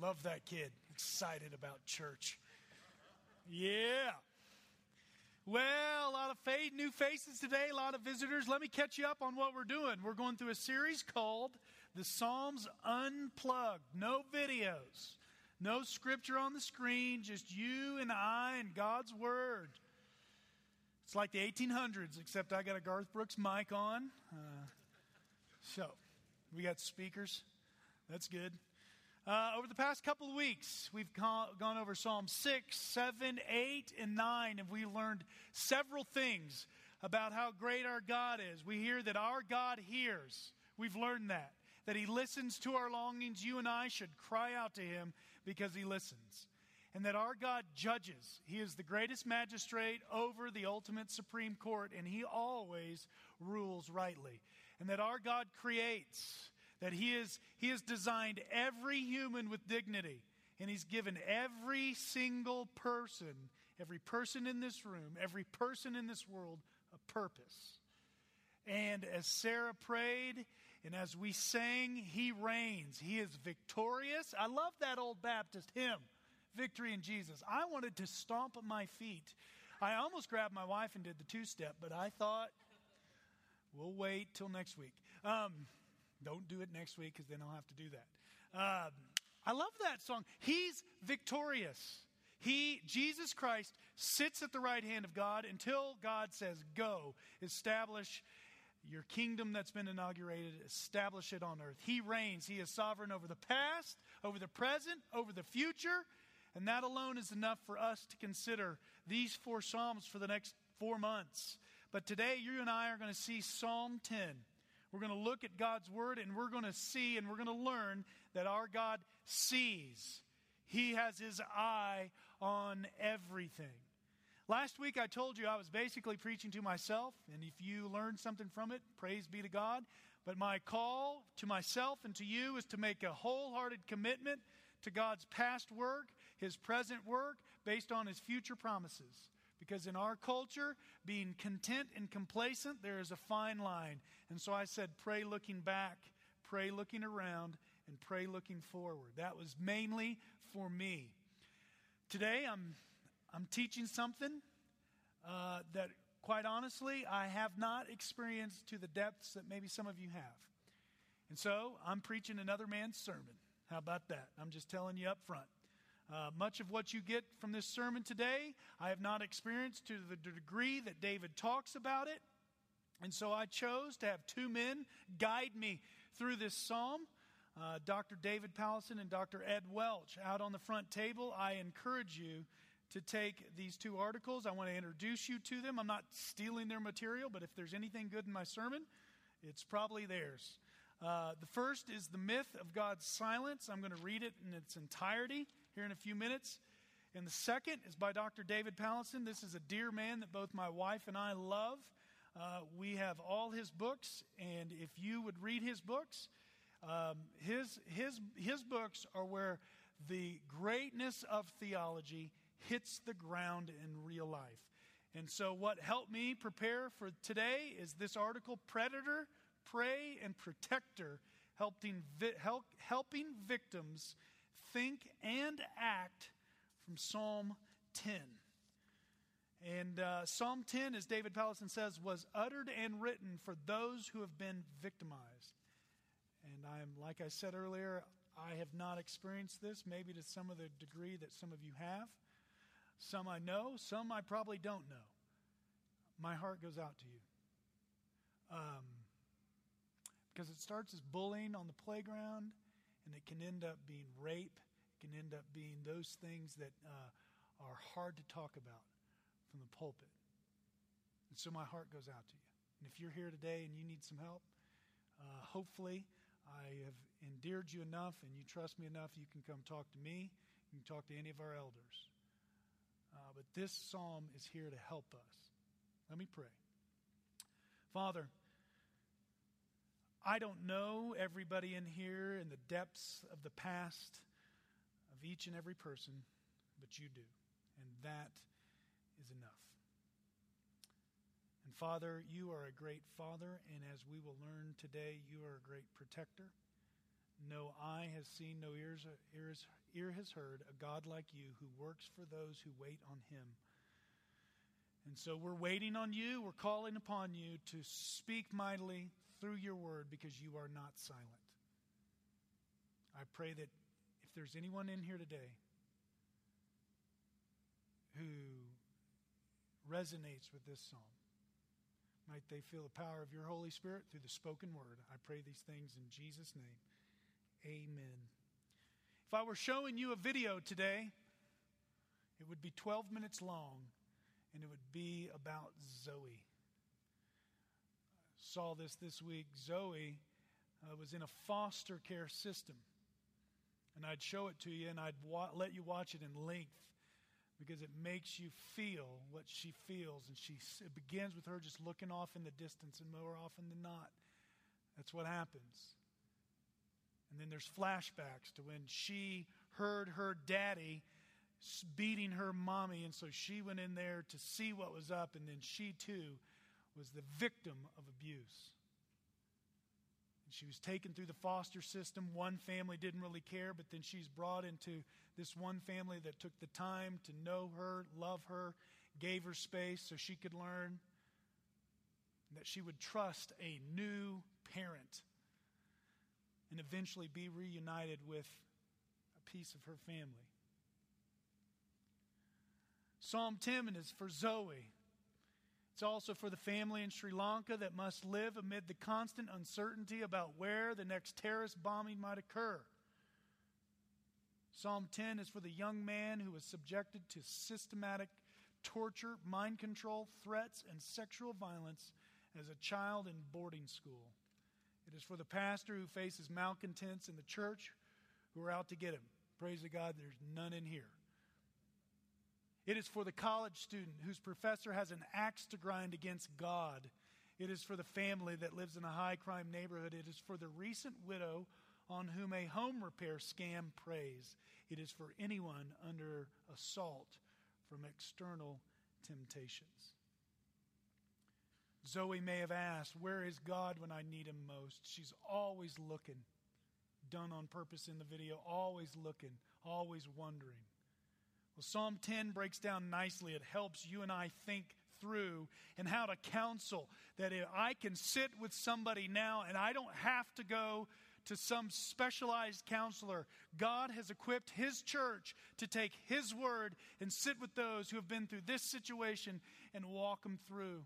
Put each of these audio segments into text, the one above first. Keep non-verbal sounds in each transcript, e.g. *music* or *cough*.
Love that kid. Excited about church. Yeah. Well, a lot of fa- new faces today, a lot of visitors. Let me catch you up on what we're doing. We're going through a series called The Psalms Unplugged. No videos, no scripture on the screen, just you and I and God's Word. It's like the 1800s, except I got a Garth Brooks mic on. Uh, so, we got speakers. That's good. Uh, over the past couple of weeks, we've gone, over Psalm 6, 7, 8, and 9, and we learned several things about how great our God is. We hear that our God hears. We've learned that. That He listens to our longings. You and I should cry out to Him because He listens. And that our God judges. He is the greatest magistrate over the ultimate Supreme Court, and He always rules rightly. And that our God creates that he, is, he has designed every human with dignity. And he's given every single person, every person in this room, every person in this world, a purpose. And as Sarah prayed, and as we sang, He reigns. He is victorious. I love that old Baptist hymn, Victory in Jesus. I wanted to stomp my feet. I almost grabbed my wife and did the two step, but I thought, we'll wait till next week. Um, don't do it next week because then I'll have to do that. Um, I love that song. He's victorious. He, Jesus Christ, sits at the right hand of God until God says, Go, establish your kingdom that's been inaugurated, establish it on earth. He reigns. He is sovereign over the past, over the present, over the future. And that alone is enough for us to consider these four Psalms for the next four months. But today, you and I are going to see Psalm 10. We're going to look at God's Word and we're going to see and we're going to learn that our God sees. He has His eye on everything. Last week I told you I was basically preaching to myself, and if you learned something from it, praise be to God. But my call to myself and to you is to make a wholehearted commitment to God's past work, His present work, based on His future promises. Because in our culture, being content and complacent, there is a fine line. And so I said, pray looking back, pray looking around, and pray looking forward. That was mainly for me. Today, I'm, I'm teaching something uh, that, quite honestly, I have not experienced to the depths that maybe some of you have. And so I'm preaching another man's sermon. How about that? I'm just telling you up front. Uh, much of what you get from this sermon today, I have not experienced to the degree that David talks about it. And so I chose to have two men guide me through this psalm. Uh, Dr. David Powlison and Dr. Ed Welch out on the front table. I encourage you to take these two articles. I want to introduce you to them. I'm not stealing their material, but if there's anything good in my sermon, it's probably theirs. Uh, the first is The Myth of God's Silence. I'm going to read it in its entirety here in a few minutes. And the second is by Dr. David Powlison. This is a dear man that both my wife and I love. Uh, we have all his books, and if you would read his books, um, his, his, his books are where the greatness of theology hits the ground in real life. And so, what helped me prepare for today is this article Predator, Prey, and Protector, helping, help, helping victims think and act from Psalm 10. And uh, Psalm 10, as David Powlison says, was uttered and written for those who have been victimized. And I am, like I said earlier, I have not experienced this, maybe to some of the degree that some of you have. Some I know, some I probably don't know. My heart goes out to you. Um, because it starts as bullying on the playground and it can end up being rape. It can end up being those things that uh, are hard to talk about from the pulpit. And so my heart goes out to you. And if you're here today and you need some help, uh, hopefully I have endeared you enough and you trust me enough, you can come talk to me. You can talk to any of our elders. Uh, but this psalm is here to help us. Let me pray. Father, I don't know everybody in here in the depths of the past of each and every person, but you do. And that is enough. And Father, you are a great Father, and as we will learn today, you are a great protector. no eye has seen, no ears, ears, ear has heard a God like you who works for those who wait on him. And so we're waiting on you. We're calling upon you to speak mightily through your word because you are not silent. I pray that if there's anyone in here today who resonates with this psalm, might they feel the power of your Holy Spirit through the spoken word. I pray these things in Jesus' name. Amen. If I were showing you a video today, it would be 12 minutes long and it would be about Zoe. Saw this this week. Zoe uh, was in a foster care system. And I'd show it to you and I'd wa- let you watch it in length because it makes you feel what she feels. And she, it begins with her just looking off in the distance, and more often than not, that's what happens. And then there's flashbacks to when she heard her daddy beating her mommy, and so she went in there to see what was up, and then she too was the victim of abuse. And she was taken through the foster system. One family didn't really care, but then she's brought into this one family that took the time to know her, love her, gave her space so she could learn that she would trust a new parent and eventually be reunited with a piece of her family. Psalm 10 is for Zoe. It's also for the family in Sri Lanka that must live amid the constant uncertainty about where the next terrorist bombing might occur. Psalm 10 is for the young man who was subjected to systematic torture, mind control, threats, and sexual violence as a child in boarding school. It is for the pastor who faces malcontents in the church who are out to get him. Praise to God, there's none in here. It is for the college student whose professor has an axe to grind against God. It is for the family that lives in a high crime neighborhood. It is for the recent widow on whom a home repair scam preys. It is for anyone under assault from external temptations. Zoe may have asked, Where is God when I need him most? She's always looking, done on purpose in the video, always looking, always wondering. Well, Psalm 10 breaks down nicely. It helps you and I think through and how to counsel that if I can sit with somebody now and I don't have to go to some specialized counselor. God has equipped His church to take His word and sit with those who have been through this situation and walk them through.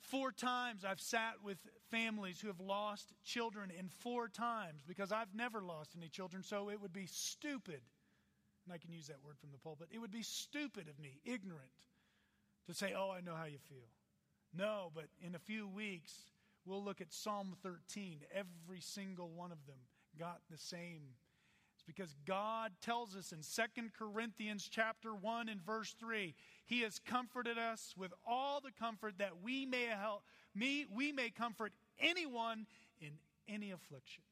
Four times I've sat with families who have lost children, and four times, because I've never lost any children, so it would be stupid and I can use that word from the pulpit, it would be stupid of me, ignorant, to say, Oh, I know how you feel. No, but in a few weeks, we'll look at Psalm 13. Every single one of them got the same. It's because God tells us in Second Corinthians chapter 1 and verse 3, He has comforted us with all the comfort that we may help me, we may comfort anyone in any affliction.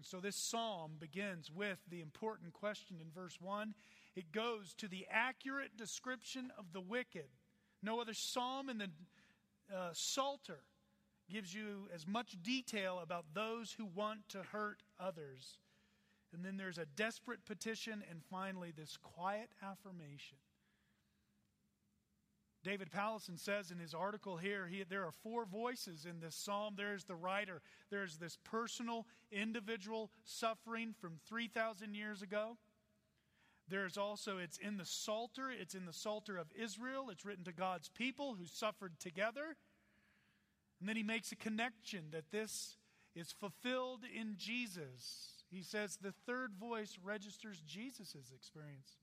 And so this psalm begins with the important question in verse 1. It goes to the accurate description of the wicked. No other psalm in the uh, Psalter gives you as much detail about those who want to hurt others. And then there's a desperate petition, and finally, this quiet affirmation. David Powlison says in his article here, he, there are four voices in this psalm. There's the writer, there's this personal, individual suffering from 3,000 years ago. There's also, it's in the Psalter, it's in the Psalter of Israel. It's written to God's people who suffered together. And then he makes a connection that this is fulfilled in Jesus. He says the third voice registers Jesus' experience.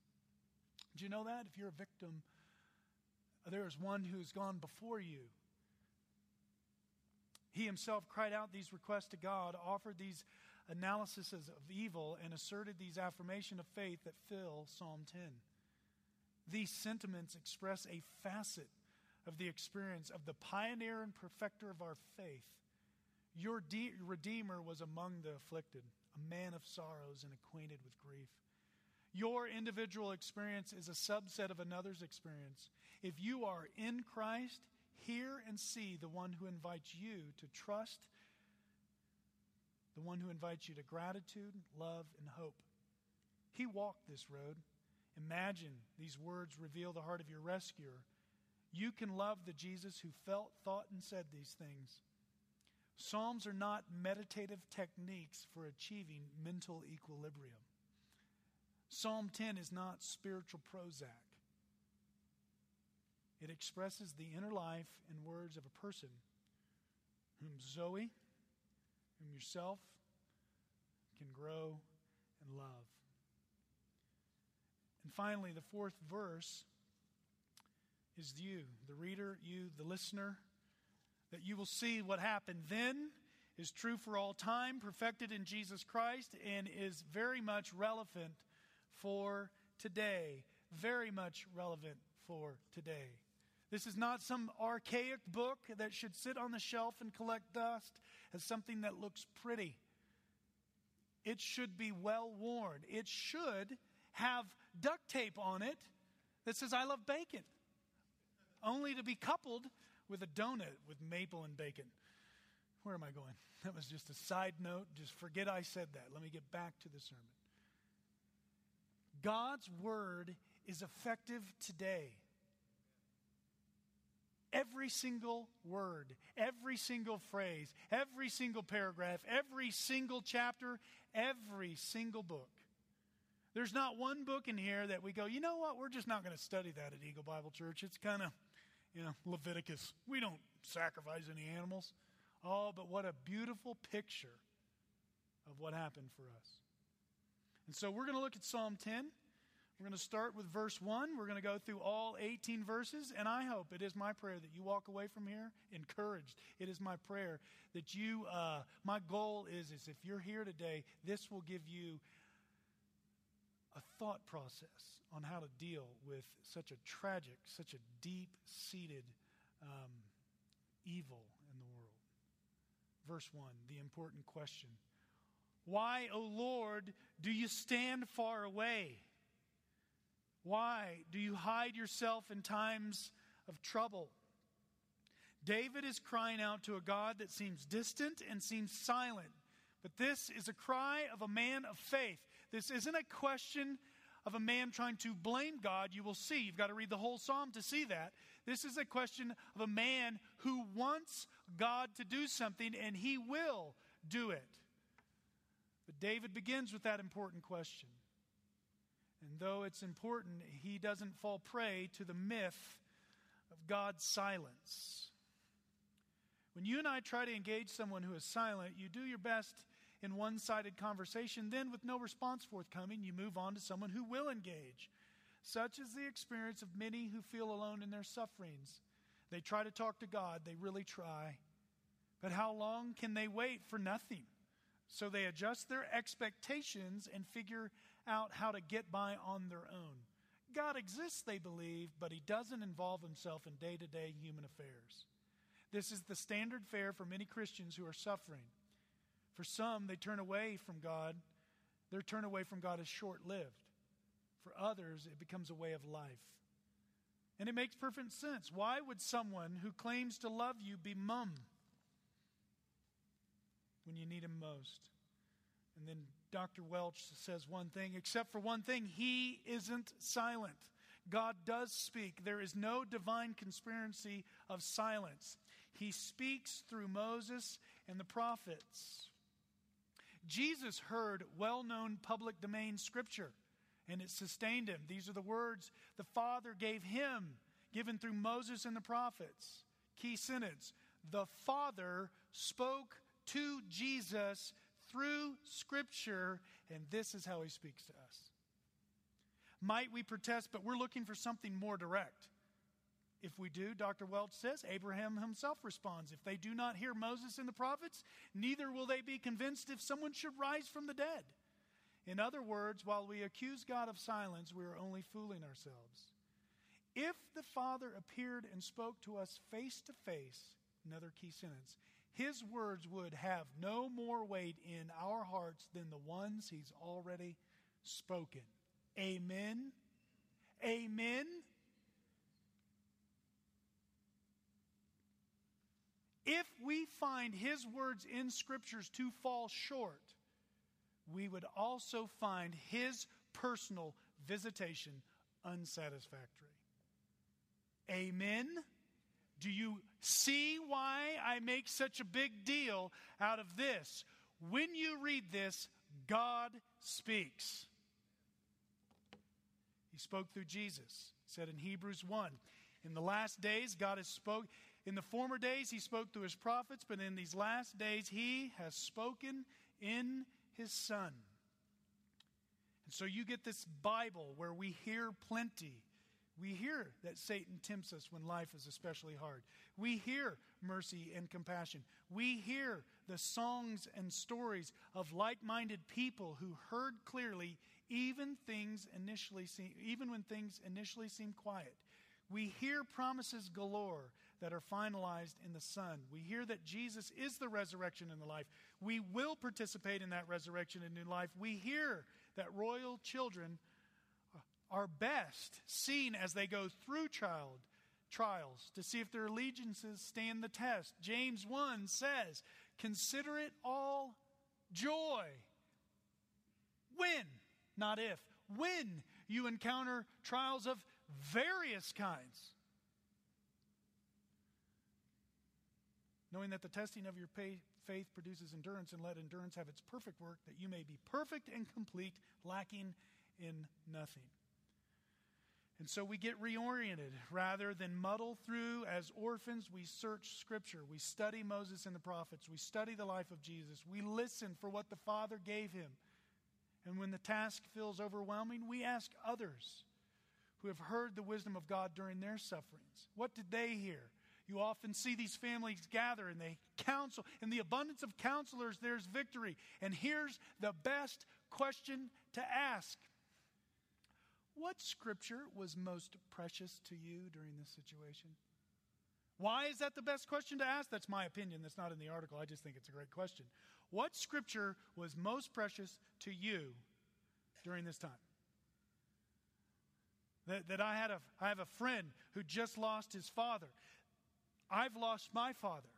Do you know that? If you're a victim, there is one who's gone before you. He himself cried out these requests to God, offered these analyses of evil, and asserted these affirmation of faith that fill Psalm 10. These sentiments express a facet of the experience of the pioneer and perfecter of our faith. Your de- Redeemer was among the afflicted, a man of sorrows and acquainted with grief. Your individual experience is a subset of another's experience. If you are in Christ, hear and see the one who invites you to trust the one who invites you to gratitude, love, and hope. He walked this road. Imagine these words reveal the heart of your rescuer. You can love the Jesus who felt, thought, and said these things. Psalms are not meditative techniques for achieving mental equilibrium. Psalm 10 is not spiritual Prozac. It expresses the inner life and words of a person whom Zoe, whom yourself, can grow and love. And finally, the fourth verse is you, the reader, you, the listener, that you will see what happened then is true for all time, perfected in Jesus Christ, and is very much relevant for today. Very much relevant for today. This is not some archaic book that should sit on the shelf and collect dust as something that looks pretty. It should be well worn. It should have duct tape on it that says, I love bacon, only to be coupled with a donut with maple and bacon. Where am I going? *laughs* That was just a side note. Just forget I said that. Let me get back to the sermon. God's word is effective today. Every single word, every single phrase, every single paragraph, every single chapter, every single book. There's not one book in here that we go, you know what, we're just not going to study that at Eagle Bible Church. It's kind of, you know, Leviticus. We don't sacrifice any animals. Oh, but what a beautiful picture of what happened for us. And so we're going to look at Psalm 10. We're going to start with verse 1. We're going to go through all 18 verses, and I hope it is my prayer that you walk away from here encouraged. It is my prayer that you, uh, my goal is, is if you're here today, this will give you a thought process on how to deal with such a tragic, such a deep seated um, evil in the world. Verse 1, the important question Why, O Lord, do you stand far away? Why do you hide yourself in times of trouble? David is crying out to a God that seems distant and seems silent. But this is a cry of a man of faith. This isn't a question of a man trying to blame God. You will see. You've got to read the whole psalm to see that. This is a question of a man who wants God to do something and he will do it. But David begins with that important question and though it's important, he doesn't fall prey to the myth of God's silence. When you and I try to engage someone who is silent, you do your best in one sided conversation. Then, with no response forthcoming, you move on to someone who will engage. Such is the experience of many who feel alone in their sufferings. They try to talk to God, they really try. But how long can they wait for nothing? So they adjust their expectations and figure out how to get by on their own. God exists, they believe, but he doesn't involve himself in day to day human affairs. This is the standard fare for many Christians who are suffering. For some, they turn away from God. Their turn away from God is short lived. For others, it becomes a way of life. And it makes perfect sense. Why would someone who claims to love you be mum when you need him most? And then Dr. Welch says one thing, except for one thing, he isn't silent. God does speak. There is no divine conspiracy of silence. He speaks through Moses and the prophets. Jesus heard well known public domain scripture, and it sustained him. These are the words the Father gave him, given through Moses and the prophets. Key sentence The Father spoke to Jesus through Scripture, and this is how he speaks to us. Might we protest, but we're looking for something more direct. If we do, Dr. Welch says, Abraham himself responds If they do not hear Moses and the prophets, neither will they be convinced if someone should rise from the dead. In other words, while we accuse God of silence, we are only fooling ourselves. If the Father appeared and spoke to us face to face, another key sentence, his words would have no more weight in our hearts than the ones he's already spoken. Amen. Amen. if we find his words in scriptures to fall short, we would also find his personal visitation unsatisfactory. Amen. Do you see why I make such a big deal out of this? When you read this, God speaks. He spoke through Jesus. said in Hebrews 1 In the last days, God has spoke. In the former days, he spoke through his prophets, but in these last days, he has spoken in his Son. And so you get this Bible where we hear plenty we hear that Satan tempts us when life is especially hard. We hear mercy and compassion. We hear the songs and stories of like-minded people who heard clearly even things initially seem, even when things initially seem quiet. We hear promises galore that are finalized in the Son. We hear that Jesus is the resurrection and the life. We will participate in that resurrection and new life. We hear that royal children are best seen as they go through child trials to see if their allegiances stand the test. James 1 says, Consider it all joy. When, not if, when you encounter trials of various kinds. Knowing that the testing of your faith produces endurance, and let endurance have its perfect work, that you may be perfect and complete, lacking in nothing. And so we get reoriented. Rather than muddle through as orphans, we search Scripture. We study Moses and the prophets. We study the life of Jesus. We listen for what the Father gave him. And when the task feels overwhelming, we ask others who have heard the wisdom of God during their sufferings. What did they hear? You often see these families gather and they counsel. In the abundance of counselors, there's victory. And here's the best question to ask what scripture was most precious to you during this situation? Why is that the best question to ask? That's my opinion. That's not in the article. I just think it's a great question. What scripture was most precious to you during this time? That, that I, had a, I have a friend who just lost his father. I've lost my father.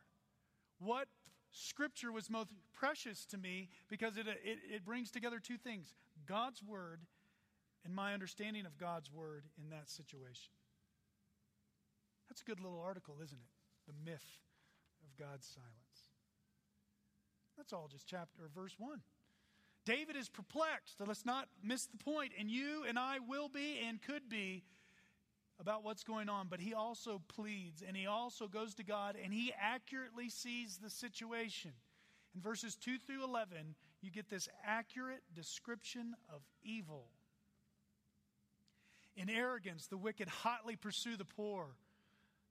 What scripture was most precious to me because it, it, it brings together two things God's word and my understanding of God's word in that situation. That's a good little article, isn't it? The myth of God's silence. That's all just chapter verse 1. David is perplexed. So let's not miss the point. And you and I will be and could be about what's going on, but he also pleads and he also goes to God and he accurately sees the situation. In verses 2 through 11, you get this accurate description of evil in arrogance, the wicked hotly pursue the poor.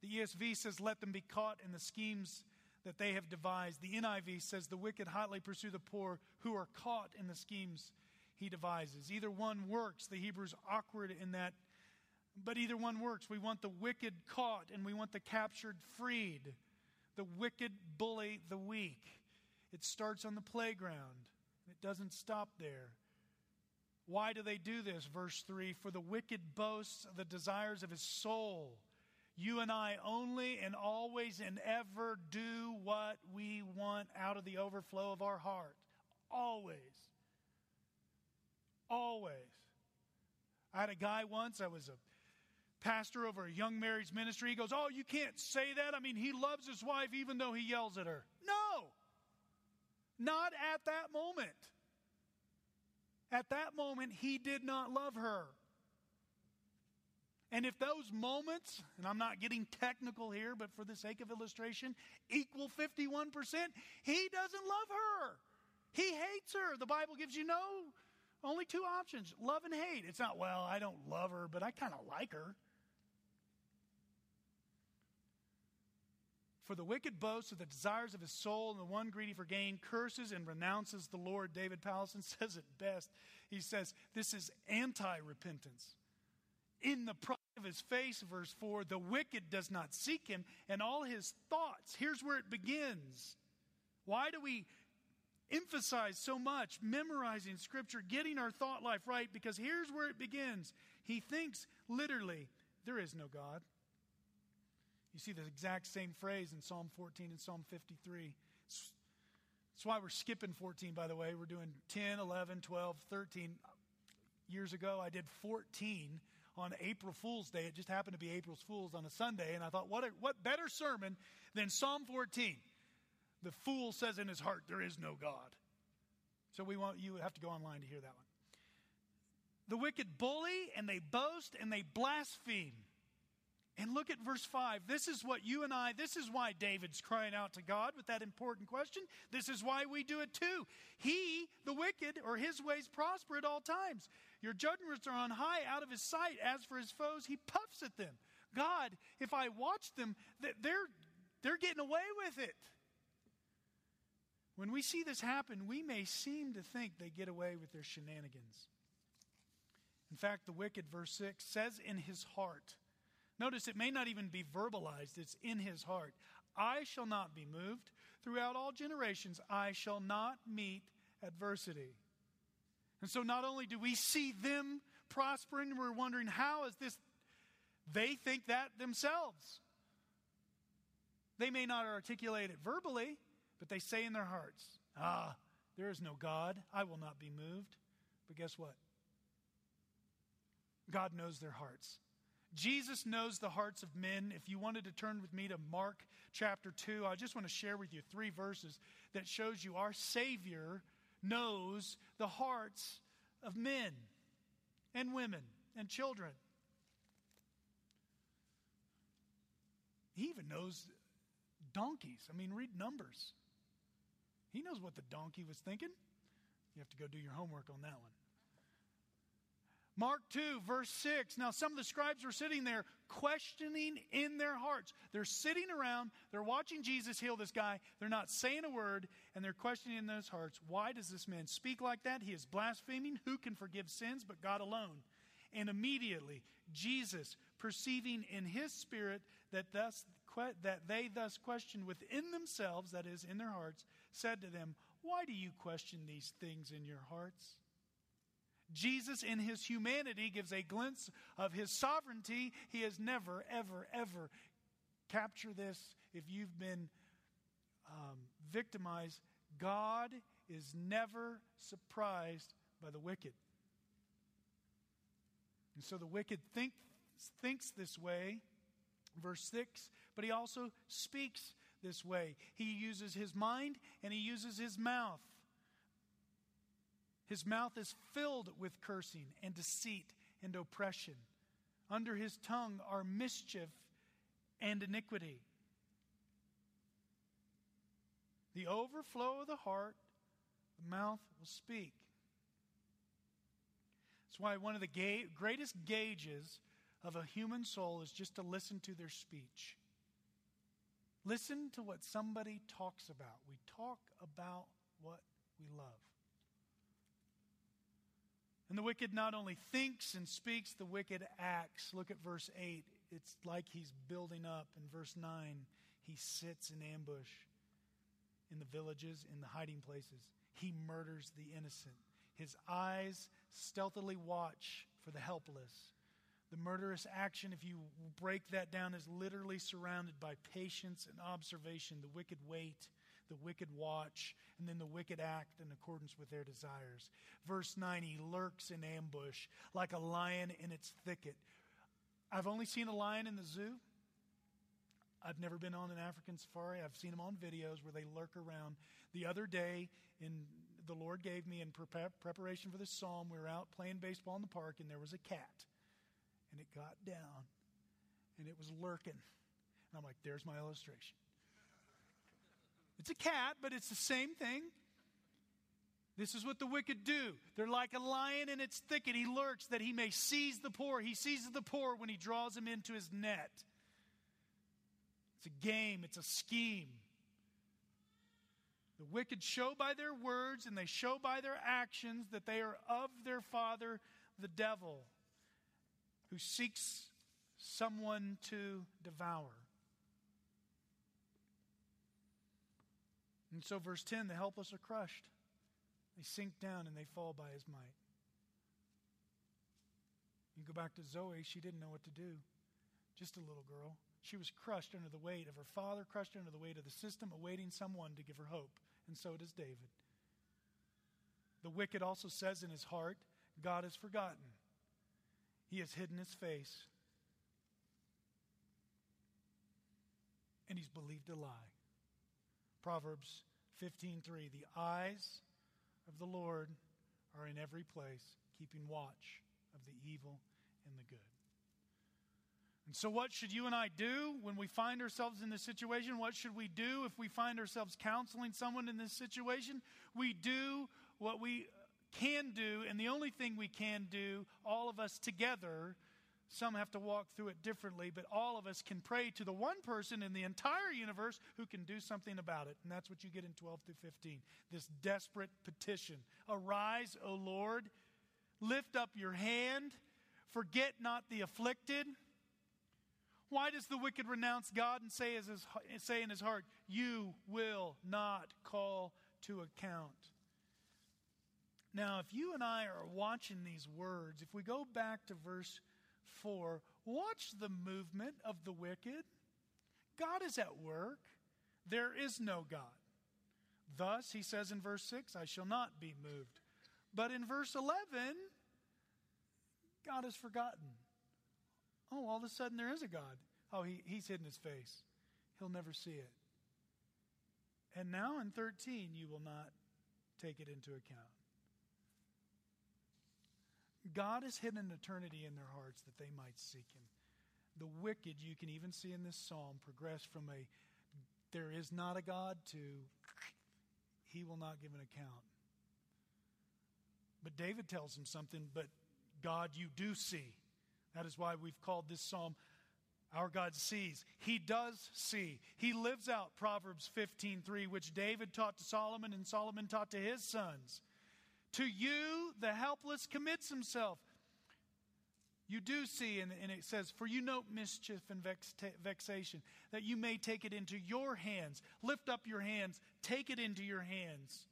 The ESV says, let them be caught in the schemes that they have devised. The NIV says, the wicked hotly pursue the poor who are caught in the schemes he devises. Either one works. The Hebrew's awkward in that, but either one works. We want the wicked caught and we want the captured freed. The wicked bully the weak. It starts on the playground. It doesn't stop there. Why do they do this? Verse 3 For the wicked boasts the desires of his soul. You and I only and always and ever do what we want out of the overflow of our heart. Always. Always. I had a guy once, I was a pastor over a young marrieds ministry. He goes, Oh, you can't say that. I mean, he loves his wife even though he yells at her. No, not at that moment. At that moment, he did not love her. And if those moments, and I'm not getting technical here, but for the sake of illustration, equal 51%, he doesn't love her. He hates her. The Bible gives you no, only two options love and hate. It's not, well, I don't love her, but I kind of like her. For the wicked boasts of the desires of his soul, and the one greedy for gain curses and renounces the Lord. David Powlison *laughs* says it best. He says, This is anti repentance. In the pride of his face, verse 4, the wicked does not seek him, and all his thoughts. Here's where it begins. Why do we emphasize so much memorizing Scripture, getting our thought life right? Because here's where it begins. He thinks literally, there is no God. You see the exact same phrase in Psalm 14 and Psalm 53. That's why we're skipping 14, by the way. We're doing 10, 11, 12, 13. Years ago, I did 14 on April Fool's Day. It just happened to be April Fool's on a Sunday, and I thought, what, a, what better sermon than Psalm 14? The fool says in his heart, There is no God. So we want you have to go online to hear that one. The wicked bully and they boast and they blaspheme. And look at verse 5. This is what you and I, this is why David's crying out to God with that important question. This is why we do it too. He, the wicked, or his ways prosper at all times. Your judgments are on high out of his sight. As for his foes, he puffs at them. God, if I watch them, they're, they're getting away with it. When we see this happen, we may seem to think they get away with their shenanigans. In fact, the wicked, verse 6, says in his heart, notice it may not even be verbalized, it's in his heart. I shall not be moved. Throughout all generations, I shall not meet adversity. And so not only do we see them prospering, we're wondering how is this, they think that themselves. They may not articulate it verbally, but they say in their hearts, Ah, there is no God. I will not be moved. But guess what? God knows their hearts. Jesus knows the hearts of men. If you wanted to turn with me to Mark chapter 2, I just want to share with you three verses that shows you our Savior knows the hearts of men and women and children. He even knows donkeys. I mean, read Numbers. He knows what the donkey was thinking. You have to go do your homework on that one. Mark 2, verse 6. Now, some of the scribes were sitting there questioning in their hearts. They're sitting around, they're watching Jesus heal this guy. They're not saying a word, and they're questioning in those hearts why does this man speak like that? He is blaspheming. Who can forgive sins but God alone? And immediately, Jesus, perceiving in his spirit that, thus, that they thus questioned within themselves, that is, in their hearts, said to them, Why do you question these things in your hearts? Jesus, in his humanity, gives a glimpse of his sovereignty. He has never, ever, ever captured this. If you've been um, victimized, God is never surprised by the wicked. And so the wicked think, thinks this way, verse 6, but he also speaks this way. He uses his mind and he uses his mouth. His mouth is filled with cursing and deceit and oppression. Under his tongue are mischief and iniquity. The overflow of the heart, the mouth will speak. That's why one of the ga- greatest gauges of a human soul is just to listen to their speech. Listen to what somebody talks about. We talk about what we love. And the wicked not only thinks and speaks, the wicked acts. Look at verse 8. It's like he's building up. In verse 9, he sits in ambush in the villages, in the hiding places. He murders the innocent. His eyes stealthily watch for the helpless. The murderous action, if you break that down, is literally surrounded by patience and observation. The wicked wait the wicked watch, and then the wicked act in accordance with their desires. Verse 9, he lurks in ambush like a lion in its thicket. I've only seen a lion in the zoo. I've never been on an African safari. I've seen them on videos where they lurk around. The other day, in the Lord gave me in preparation for this psalm, we were out playing baseball in the park, and there was a cat, and it got down, and it was lurking. And I'm like, "There's my illustration." It's a cat, but it's the same thing. This is what the wicked do. They're like a lion in its thicket. He lurks that he may seize the poor. He seizes the poor when he draws them into his net. It's a game, it's a scheme. The wicked show by their words and they show by their actions that they are of their father, the devil, who seeks someone to devour. And so, verse 10 the helpless are crushed. They sink down and they fall by his might. You go back to Zoe, she didn't know what to do. Just a little girl. She was crushed under the weight of her father, crushed under the weight of the system, awaiting someone to give her hope. And so does David. The wicked also says in his heart, God has forgotten. He has hidden his face. And he's believed a lie. Proverbs 15:3 The eyes of the Lord are in every place, keeping watch of the evil and the good. And so, what should you and I do when we find ourselves in this situation? What should we do if we find ourselves counseling someone in this situation? We do what we can do, and the only thing we can do, all of us together, some have to walk through it differently, but all of us can pray to the one person in the entire universe who can do something about it. And that's what you get in 12 through 15 this desperate petition Arise, O Lord, lift up your hand, forget not the afflicted. Why does the wicked renounce God and say, his, say in his heart, You will not call to account? Now, if you and I are watching these words, if we go back to verse 4, watch the movement of the wicked. God is at work. There is no God. Thus, he says in verse 6, I shall not be moved. But in verse 11, God is forgotten. Oh, all of a sudden there is a God. Oh, he, he's hidden his face. He'll never see it. And now in 13, you will not take it into account. God has hidden eternity in their hearts that they might seek Him. The wicked, you can even see in this psalm, progress from a there is not a God to He will not give an account. But David tells him something, but God, you do see. That is why we've called this psalm Our God Sees. He does see. He lives out Proverbs 15:3, which David taught to Solomon and Solomon taught to his sons. To you, the helpless commits himself. You do see, and, and, it says, For you note mischief and vex, vexation, that you may take it into your hands. Lift up your hands, take it into your hands.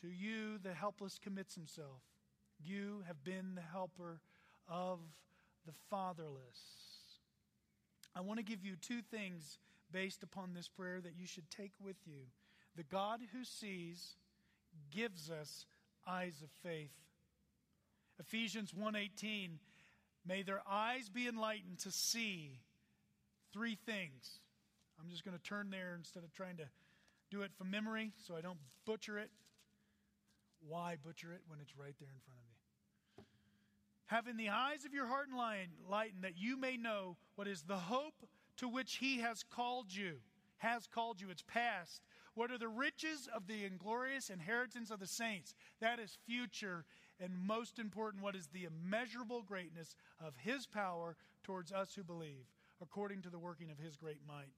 To you, the helpless commits himself. You have been the helper of the fatherless. I want to give you two things based upon this prayer that you should take with you. The God who sees gives us eyes of faith. Ephesians 1:18 May their eyes be enlightened to see three things. I'm just going to turn there instead of trying to do it from memory so I don't butcher it. Why butcher it when it's right there in front of me? Having the eyes of your heart enlightened that you may know what is the hope to which he has called you. Has called you. It's past. What are the riches of the inglorious inheritance of the saints? That is future. And most important, what is the immeasurable greatness of his power towards us who believe, according to the working of his great might?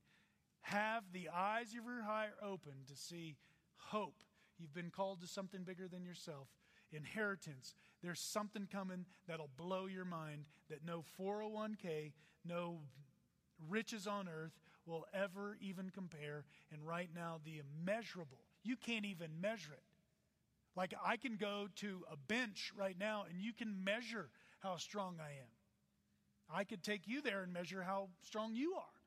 Have the eyes of your heart open to see hope. You've been called to something bigger than yourself. Inheritance. There's something coming that'll blow your mind that no 401k, no riches on earth will ever even compare. And right now, the immeasurable, you can't even measure it. Like I can go to a bench right now and you can measure how strong I am. I could take you there and measure how strong you are.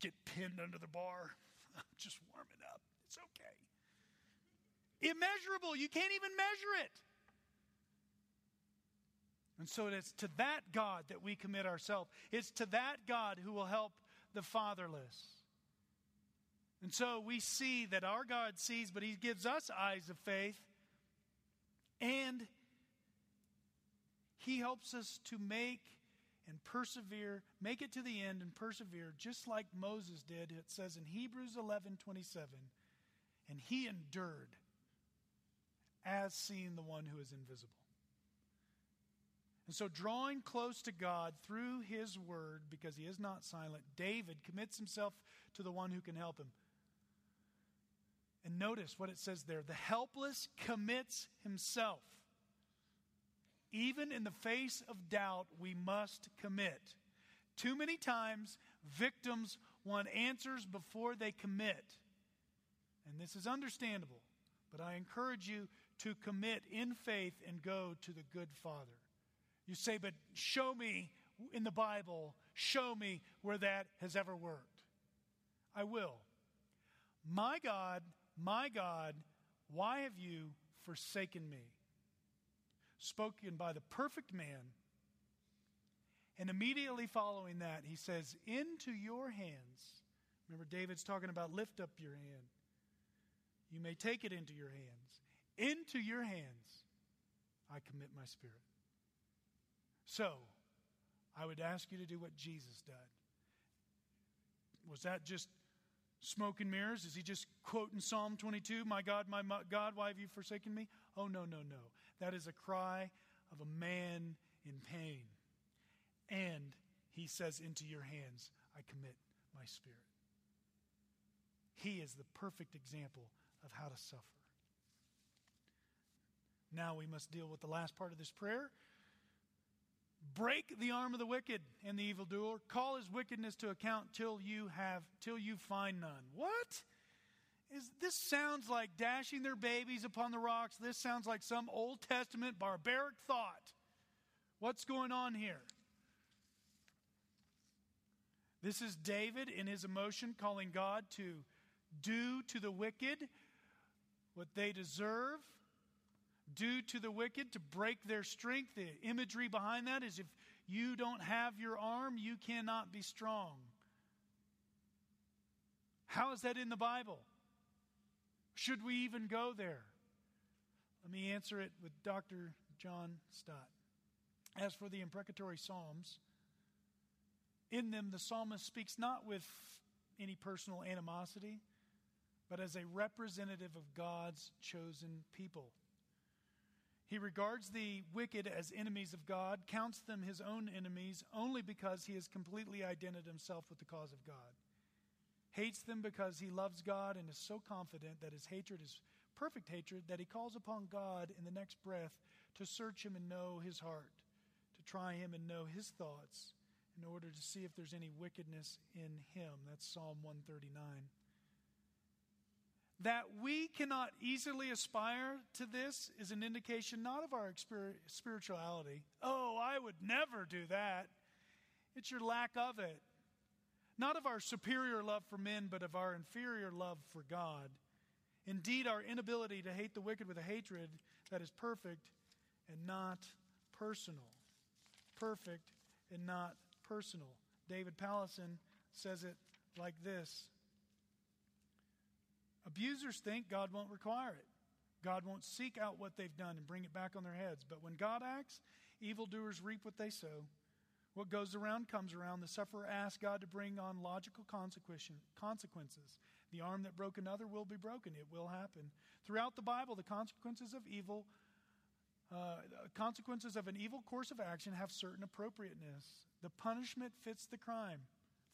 Get pinned under the bar. *laughs* I'm just warming up. It's okay. Immeasurable. You can't even measure it. And so it's to that God that we commit ourselves. It's to that God who will help the fatherless. And so we see that our God sees, but He gives us eyes of faith. And He helps us to make and persevere, make it to the end and persevere, just like Moses did. It says in Hebrews 11 27, and he endured as seeing the one who is invisible. And so, drawing close to God through his word, because he is not silent, David commits himself to the one who can help him. And notice what it says there the helpless commits himself. Even in the face of doubt, we must commit. Too many times, victims want answers before they commit. And this is understandable, but I encourage you to commit in faith and go to the good Father. You say, but show me in the Bible, show me where that has ever worked. I will. My God, my God, why have you forsaken me? Spoken by the perfect man. And immediately following that, he says, Into your hands. Remember, David's talking about lift up your hand. You may take it into your hands. Into your hands, I commit my spirit. So, I would ask you to do what Jesus did. Was that just smoke and mirrors? Is he just quoting Psalm 22, My God, my God, why have you forsaken me? Oh, no, no, no. That is a cry of a man in pain. And he says, Into your hands I commit my spirit. He is the perfect example of how to suffer. Now we must deal with the last part of this prayer. Break the arm of the wicked and the evildoer. Call his wickedness to account till you have till you find none. What? Is this sounds like dashing their babies upon the rocks. This sounds like some Old Testament barbaric thought. What's going on here? This is David in his emotion calling God to do to the wicked what they deserve do to the wicked to break their strength. The imagery behind that is if you don't have your arm, you cannot be strong. How is that in the Bible? Should we even go there? Let me answer it with Dr. John Stott. As for the imprecatory Psalms, in them the psalmist speaks not with any personal animosity, but as a representative of God's chosen people. He regards the wicked as enemies of God, counts them his own enemies only because he has completely identified himself with the cause of God. Hates them because he loves God and is so confident that his hatred is perfect hatred that he calls upon God in the next breath to search him and know his heart, to try him and know his thoughts in order to see if there's any wickedness in him. That's Psalm 139 that we cannot easily aspire to this is an indication not of our spirituality. Oh, I would never do that. It's your lack of it. Not of our superior love for men, but of our inferior love for God. Indeed, our inability to hate the wicked with a hatred that is perfect and not personal. Perfect and not personal. David Powlison says it like this Abusers think God won't require it. God won't seek out what they've done and bring it back on their heads. But when God acts, evildoers reap what they sow. What goes around comes around. The sufferer asks God to bring on logical consequences. The arm that broke another will be broken. It will happen. Throughout the Bible, the consequences of evil, uh, consequences of an evil course of action have certain appropriateness. The punishment fits the crime.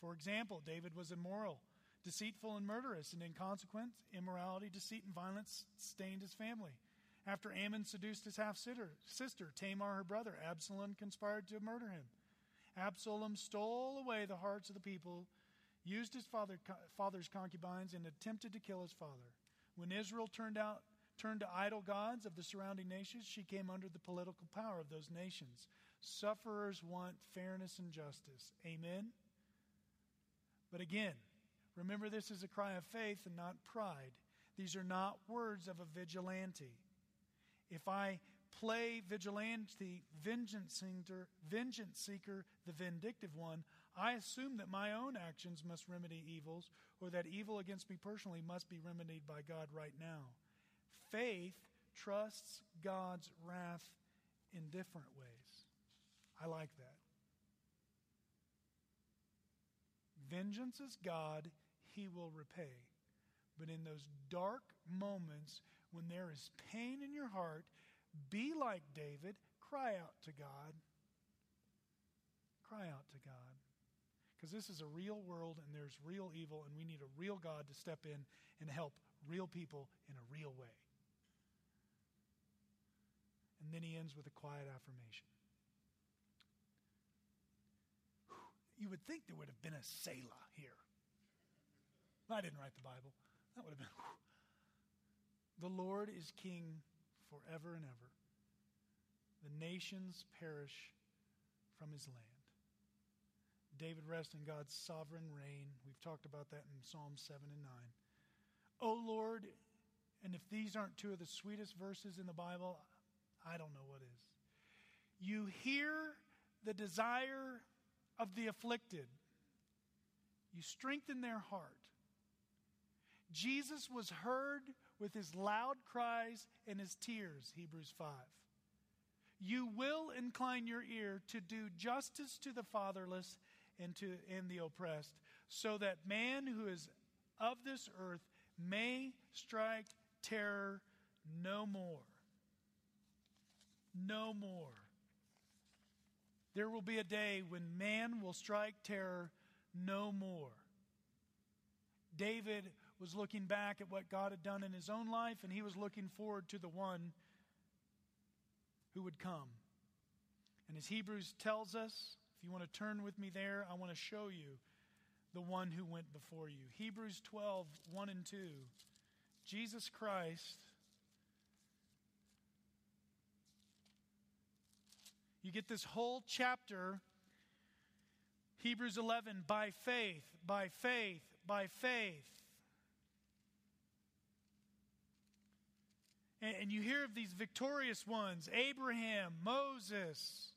For example, David was immoral deceitful and murderous, and in consequence, immorality, deceit, and violence stained his family. After Amnon seduced his half sister, Tamar, her brother, Absalom conspired to murder him. Absalom stole away the hearts of the people, used his father, father's concubines, and attempted to kill his father. When Israel turned out turned to idol gods of the surrounding nations, she came under the political power of those nations. Sufferers want fairness and justice. Amen. But again, Remember, this is a cry of faith and not pride. These are not words of a vigilante. If I play vigilante, vengeance seeker, vengeance seeker, the vindictive one, I assume that my own actions must remedy evils, or that evil against me personally must be remedied by God right now. Faith trusts God's wrath in different ways. I like that. Vengeance is God he will repay. But in those dark moments when there is pain in your heart, be like David, cry out to God. Cry out to God. Because this is a real world and there's real evil, and we need a real God to step in and help real people in a real way. And then he ends with a quiet affirmation. You would think there would have been a Selah here. I didn't write the Bible. That would have been. Whew. The Lord is king forever and ever. The nations perish from his land. David rests in God's sovereign reign. We've talked about that in Psalms 7 and 9. Oh Lord, and if these aren't two of the sweetest verses in the Bible, I don't know what is. You hear the desire of the afflicted, you strengthen their heart. Jesus was heard with his loud cries and his tears, Hebrews 5. You will incline your ear to do justice to the fatherless and to and the oppressed, so that man who is of this earth may strike terror no more. No more. There will be a day when man will strike terror no more. David was looking back at what God had done in his own life, and he was looking forward to the one who would come. And as Hebrews tells us, if you want to turn with me there, I want to show you the one who went before you. Hebrews 12, 1 and 2. Jesus Christ. You get this whole chapter, Hebrews 11, by faith, by faith, by faith. And you hear of these victorious ones Abraham, Moses.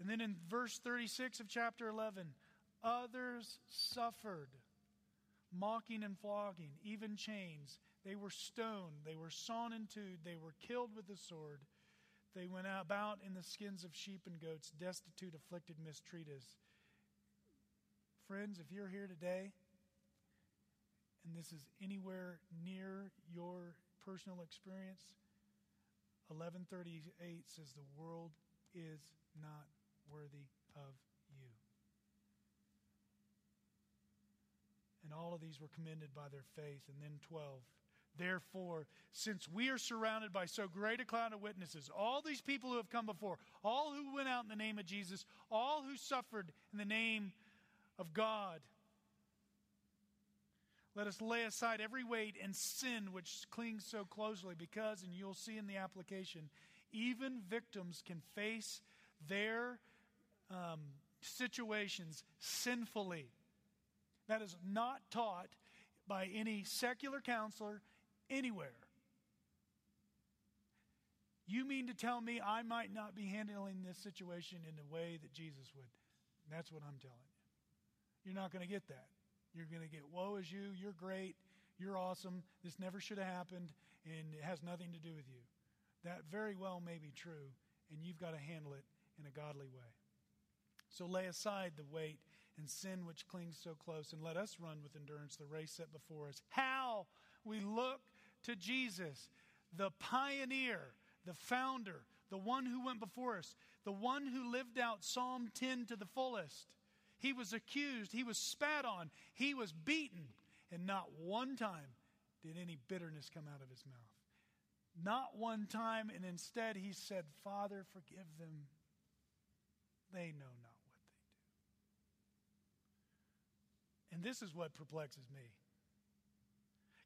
And then in verse 36 of chapter 11, others suffered mocking and flogging, even chains. They were stoned, they were sawn in two, they were killed with the sword. They went about in the skins of sheep and goats, destitute, afflicted, mistreated. Friends, if you're here today and this is anywhere near your personal experience, 1138 says the world is not worthy of you. And all of these were commended by their faith. And then 12. Therefore, since we are surrounded by so great a cloud of witnesses, all these people who have come before, all who went out in the name of Jesus, all who suffered in the name of God. Let us lay aside every weight and sin which clings so closely, because, and you'll see in the application, even victims can face their um, situations sinfully. That is not taught by any secular counselor anywhere. You mean to tell me I might not be handling this situation in the way that Jesus would? That's what I'm telling you. You're not going to get that. You're going to get, woe is you, you're great, you're awesome, this never should have happened, and it has nothing to do with you. That very well may be true, and you've got to handle it in a godly way. So lay aside the weight and sin which clings so close, and let us run with endurance the race set before us. How we look to Jesus, the pioneer, the founder, the one who went before us, the one who lived out Psalm 10 to the fullest. He was accused, he was spat on, he was beaten, and not one time did any bitterness come out of his mouth. Not one time, and instead he said, Father, forgive them. They know not what they do. And this is what perplexes me.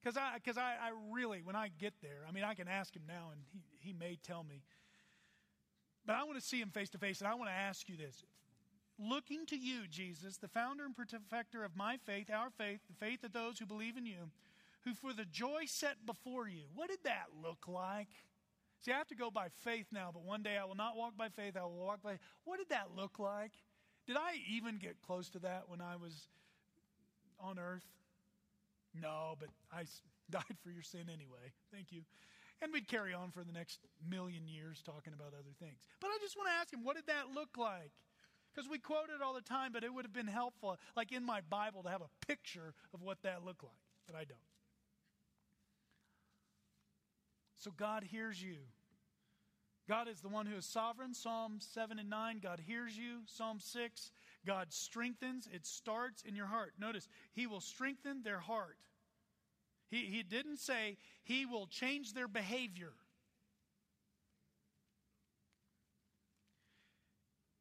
Because I, cause I, I really, when I get there, I mean, I can ask him now and he, he may tell me. But I want to see him face to face, and I want to ask you this looking to you, Jesus, the founder and perfecter of my faith, our faith, the faith of those who believe in you, who for the joy set before you, what did that look like? See, I have to go by faith now, but one day I will not walk by faith, I will walk by. What did that look like? Did I even get close to that when I was on earth? No, but I *laughs* died for your sin anyway. Thank you. And we'd carry on for the next million years talking about other things. But I just want to ask him, what did that look like? Because we quote it all the time, but it would have been helpful, like in my Bible, to have a picture of what that looked like. But I don't. So God hears you. God is the one who is sovereign. Psalm 7 and 9, God hears you. Psalm 6, God strengthens. It starts in your heart. Notice, He will strengthen their heart. He, he didn't say He will change their behavior.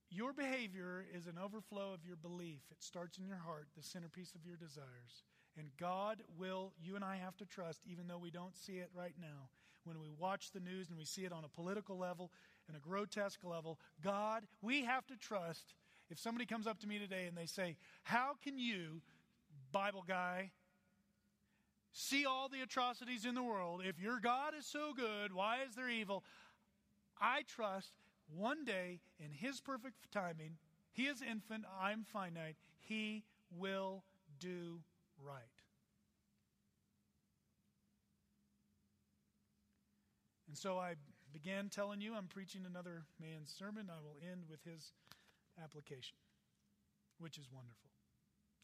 Your behavior is an overflow of your belief. It starts in your heart, the centerpiece of your desires. And God will, you and I have to trust, even though we don't see it right now, when we watch the news and we see it on a political level and a grotesque level. God, we have to trust. If somebody comes up to me today and they say, How can you, Bible guy, see all the atrocities in the world? If your God is so good, why is there evil? I trust one day in His perfect timing, He is infinite, I'm finite, He will do right. And so I began telling you I'm preaching another man's sermon. I will end with his application, which is wonderful.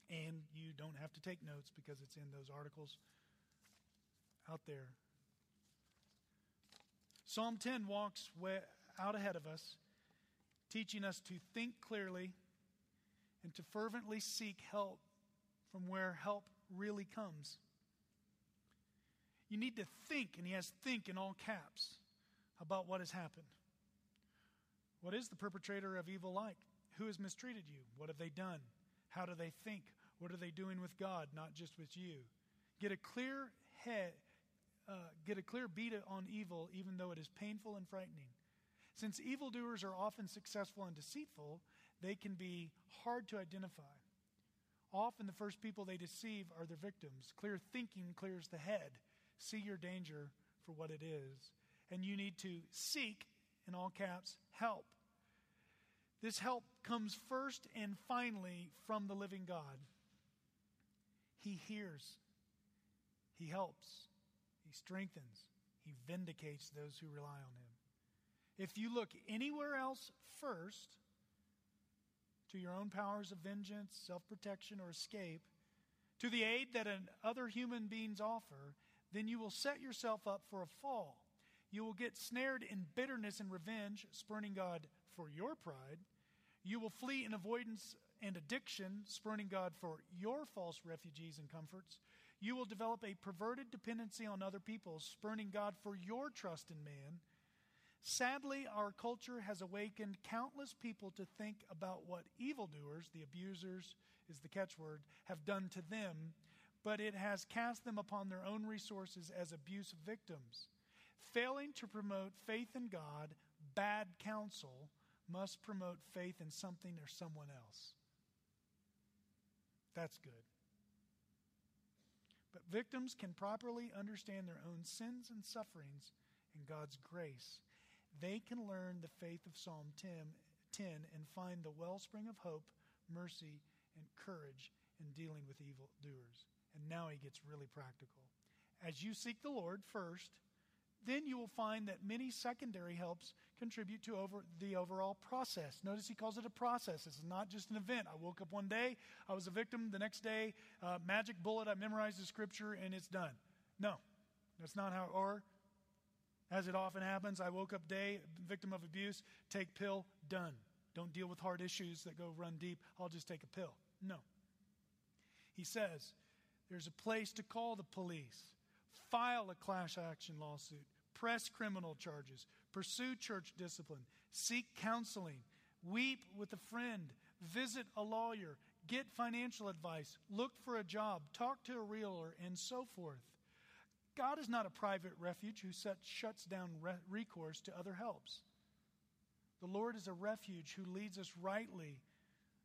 And you don't have to take notes because it's in those articles out there. Psalm 10 walks out ahead of us, teaching us to think clearly and to fervently seek help from where help really comes. You need to think, and he has think in all caps, about what has happened. What is the perpetrator of evil like? Who has mistreated you? What have they done? How do they think? What are they doing with God, not just with you? Get a clear head, uh, get a clear beat on evil, even though it is painful and frightening. Since evildoers are often successful and deceitful, they can be hard to identify. Often, the first people they deceive are their victims. Clear thinking clears the head. See your danger for what it is. And you need to seek, in all caps, help. This help comes first and finally from the living God. He hears, He helps, He strengthens, He vindicates those who rely on Him. If you look anywhere else first, to your own powers of vengeance, self protection, or escape, to the aid that other human beings offer, then you will set yourself up for a fall. You will get snared in bitterness and revenge, spurning God for your pride. You will flee in avoidance and addiction, spurning God for your false refugees and comforts. You will develop a perverted dependency on other people, spurning God for your trust in man. Sadly, our culture has awakened countless people to think about what evildoers, the abusers is the catchword, have done to them, but it has cast them upon their own resources as abuse victims. Failing to promote faith in God, bad counsel must promote faith in something or someone else. That's good. But victims can properly understand their own sins and sufferings in God's grace they can learn the faith of Psalm 10, 10 and find the wellspring of hope, mercy, and courage in dealing with evildoers. And now he gets really practical. As you seek the Lord first, then you will find that many secondary helps contribute to over the overall process. Notice he calls it a process. It's not just an event. I woke up one day, I was a victim. The next day, uh, magic bullet, I memorized the scripture, and it's done. No, that's not how. Or as it often happens, I woke up day, victim of abuse, take pill, done. Don't deal with hard issues that go run deep. I'll just take a pill. No. He says there's a place to call the police, file a class action lawsuit, press criminal charges, pursue church discipline, seek counseling, weep with a friend, visit a lawyer, get financial advice, look for a job, talk to a realtor, and so forth. God is not a private refuge who shuts down re- recourse to other helps. The Lord is a refuge who leads us rightly,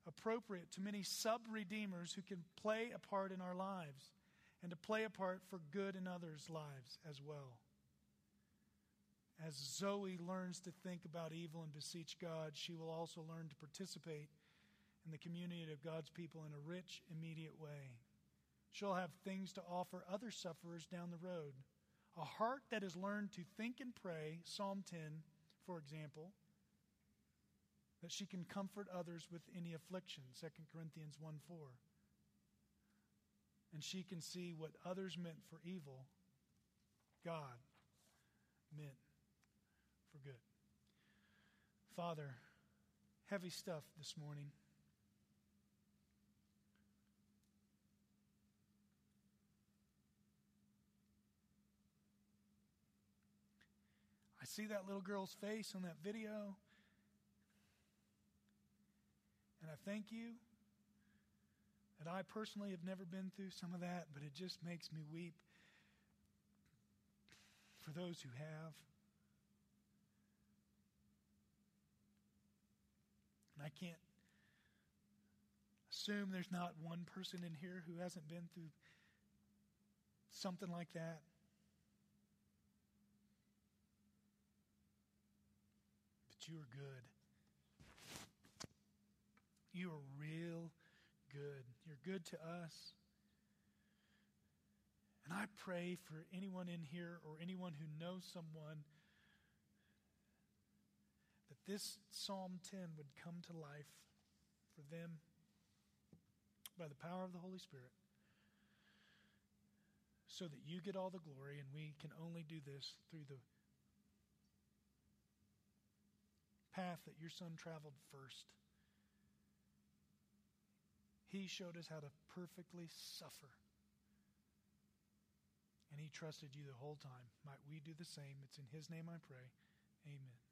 appropriate to many sub redeemers who can play a part in our lives and to play a part for good in others' lives as well. As Zoe learns to think about evil and beseech God, she will also learn to participate in the community of God's people in a rich, immediate way. She'll have things to offer other sufferers down the road. A heart that has learned to think and pray, Psalm 10, for example, that she can comfort others with any affliction, 2 Corinthians 1 4. And she can see what others meant for evil, God meant for good. Father, heavy stuff this morning. See that little girl's face on that video. And I thank you that I personally have never been through some of that, but it just makes me weep for those who have. And I can't assume there's not one person in here who hasn't been through something like that. You are good. You are real good. You're good to us. And I pray for anyone in here or anyone who knows someone that this Psalm 10 would come to life for them by the power of the Holy Spirit so that you get all the glory, and we can only do this through the path that your son traveled first. He showed us how to perfectly suffer. And he trusted you the whole time. Might we do the same? It's in his name I pray. Amen.